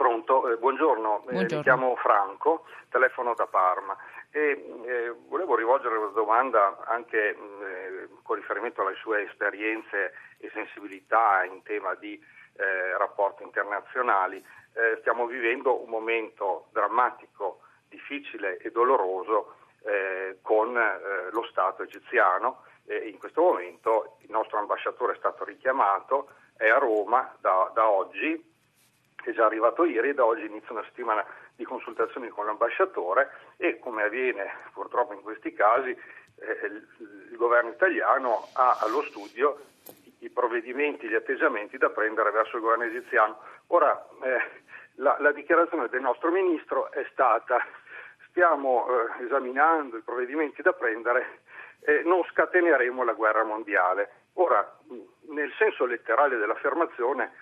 Pronto, eh, buongiorno. buongiorno. Eh, mi chiamo Franco, telefono da Parma e eh, volevo rivolgere una domanda anche mh, eh, con riferimento alle sue esperienze e sensibilità in tema di eh, rapporti internazionali. Eh, stiamo vivendo un momento drammatico, difficile e doloroso con lo Stato egiziano. in questo momento il nostro ambasciatore è stato richiamato, è a Roma da, da oggi è già arrivato ieri e da oggi inizia una settimana di consultazioni con l'ambasciatore e come avviene purtroppo in questi casi eh, il, governo italiano ha allo studio i, provvedimenti, gli atteggiamenti da prendere verso il governo egiziano. Ora eh, la, la, dichiarazione del nostro ministro è stata stiamo eh, esaminando i provvedimenti da prendere e non scateneremo la guerra mondiale. Ora, nel senso letterale dell'affermazione,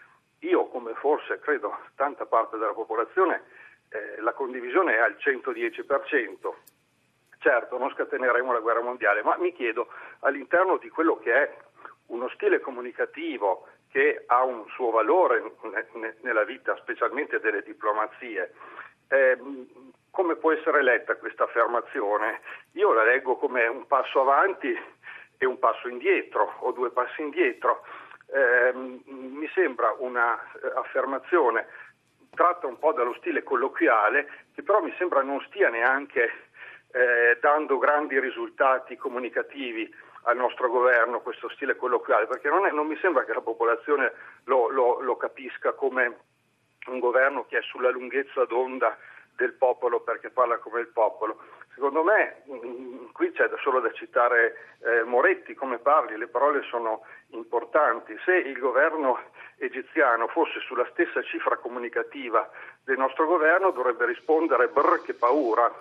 io, come forse credo tanta parte della popolazione, eh, la condivisione è al 110%. Certo, non scateneremo la guerra mondiale, ma mi chiedo all'interno di quello che è uno stile comunicativo che ha un suo valore nella vita, specialmente delle diplomazie, eh, come può essere letta questa affermazione? Io la leggo come un passo avanti e un passo indietro, o due passi indietro eh, mi sembra un'affermazione eh, tratta un po' dallo stile colloquiale, che però mi sembra non stia neanche eh, dando grandi risultati comunicativi al nostro governo questo stile colloquiale, perché non, è, non mi sembra che la popolazione lo, lo, lo capisca come un governo che è sulla lunghezza d'onda del popolo perché parla come il popolo. Secondo me mm, qui c'è solo da citare eh, Moretti come parli, le parole sono importanti. Se il governo egiziano fosse sulla stessa cifra comunicativa del nostro governo dovrebbe rispondere brr che paura,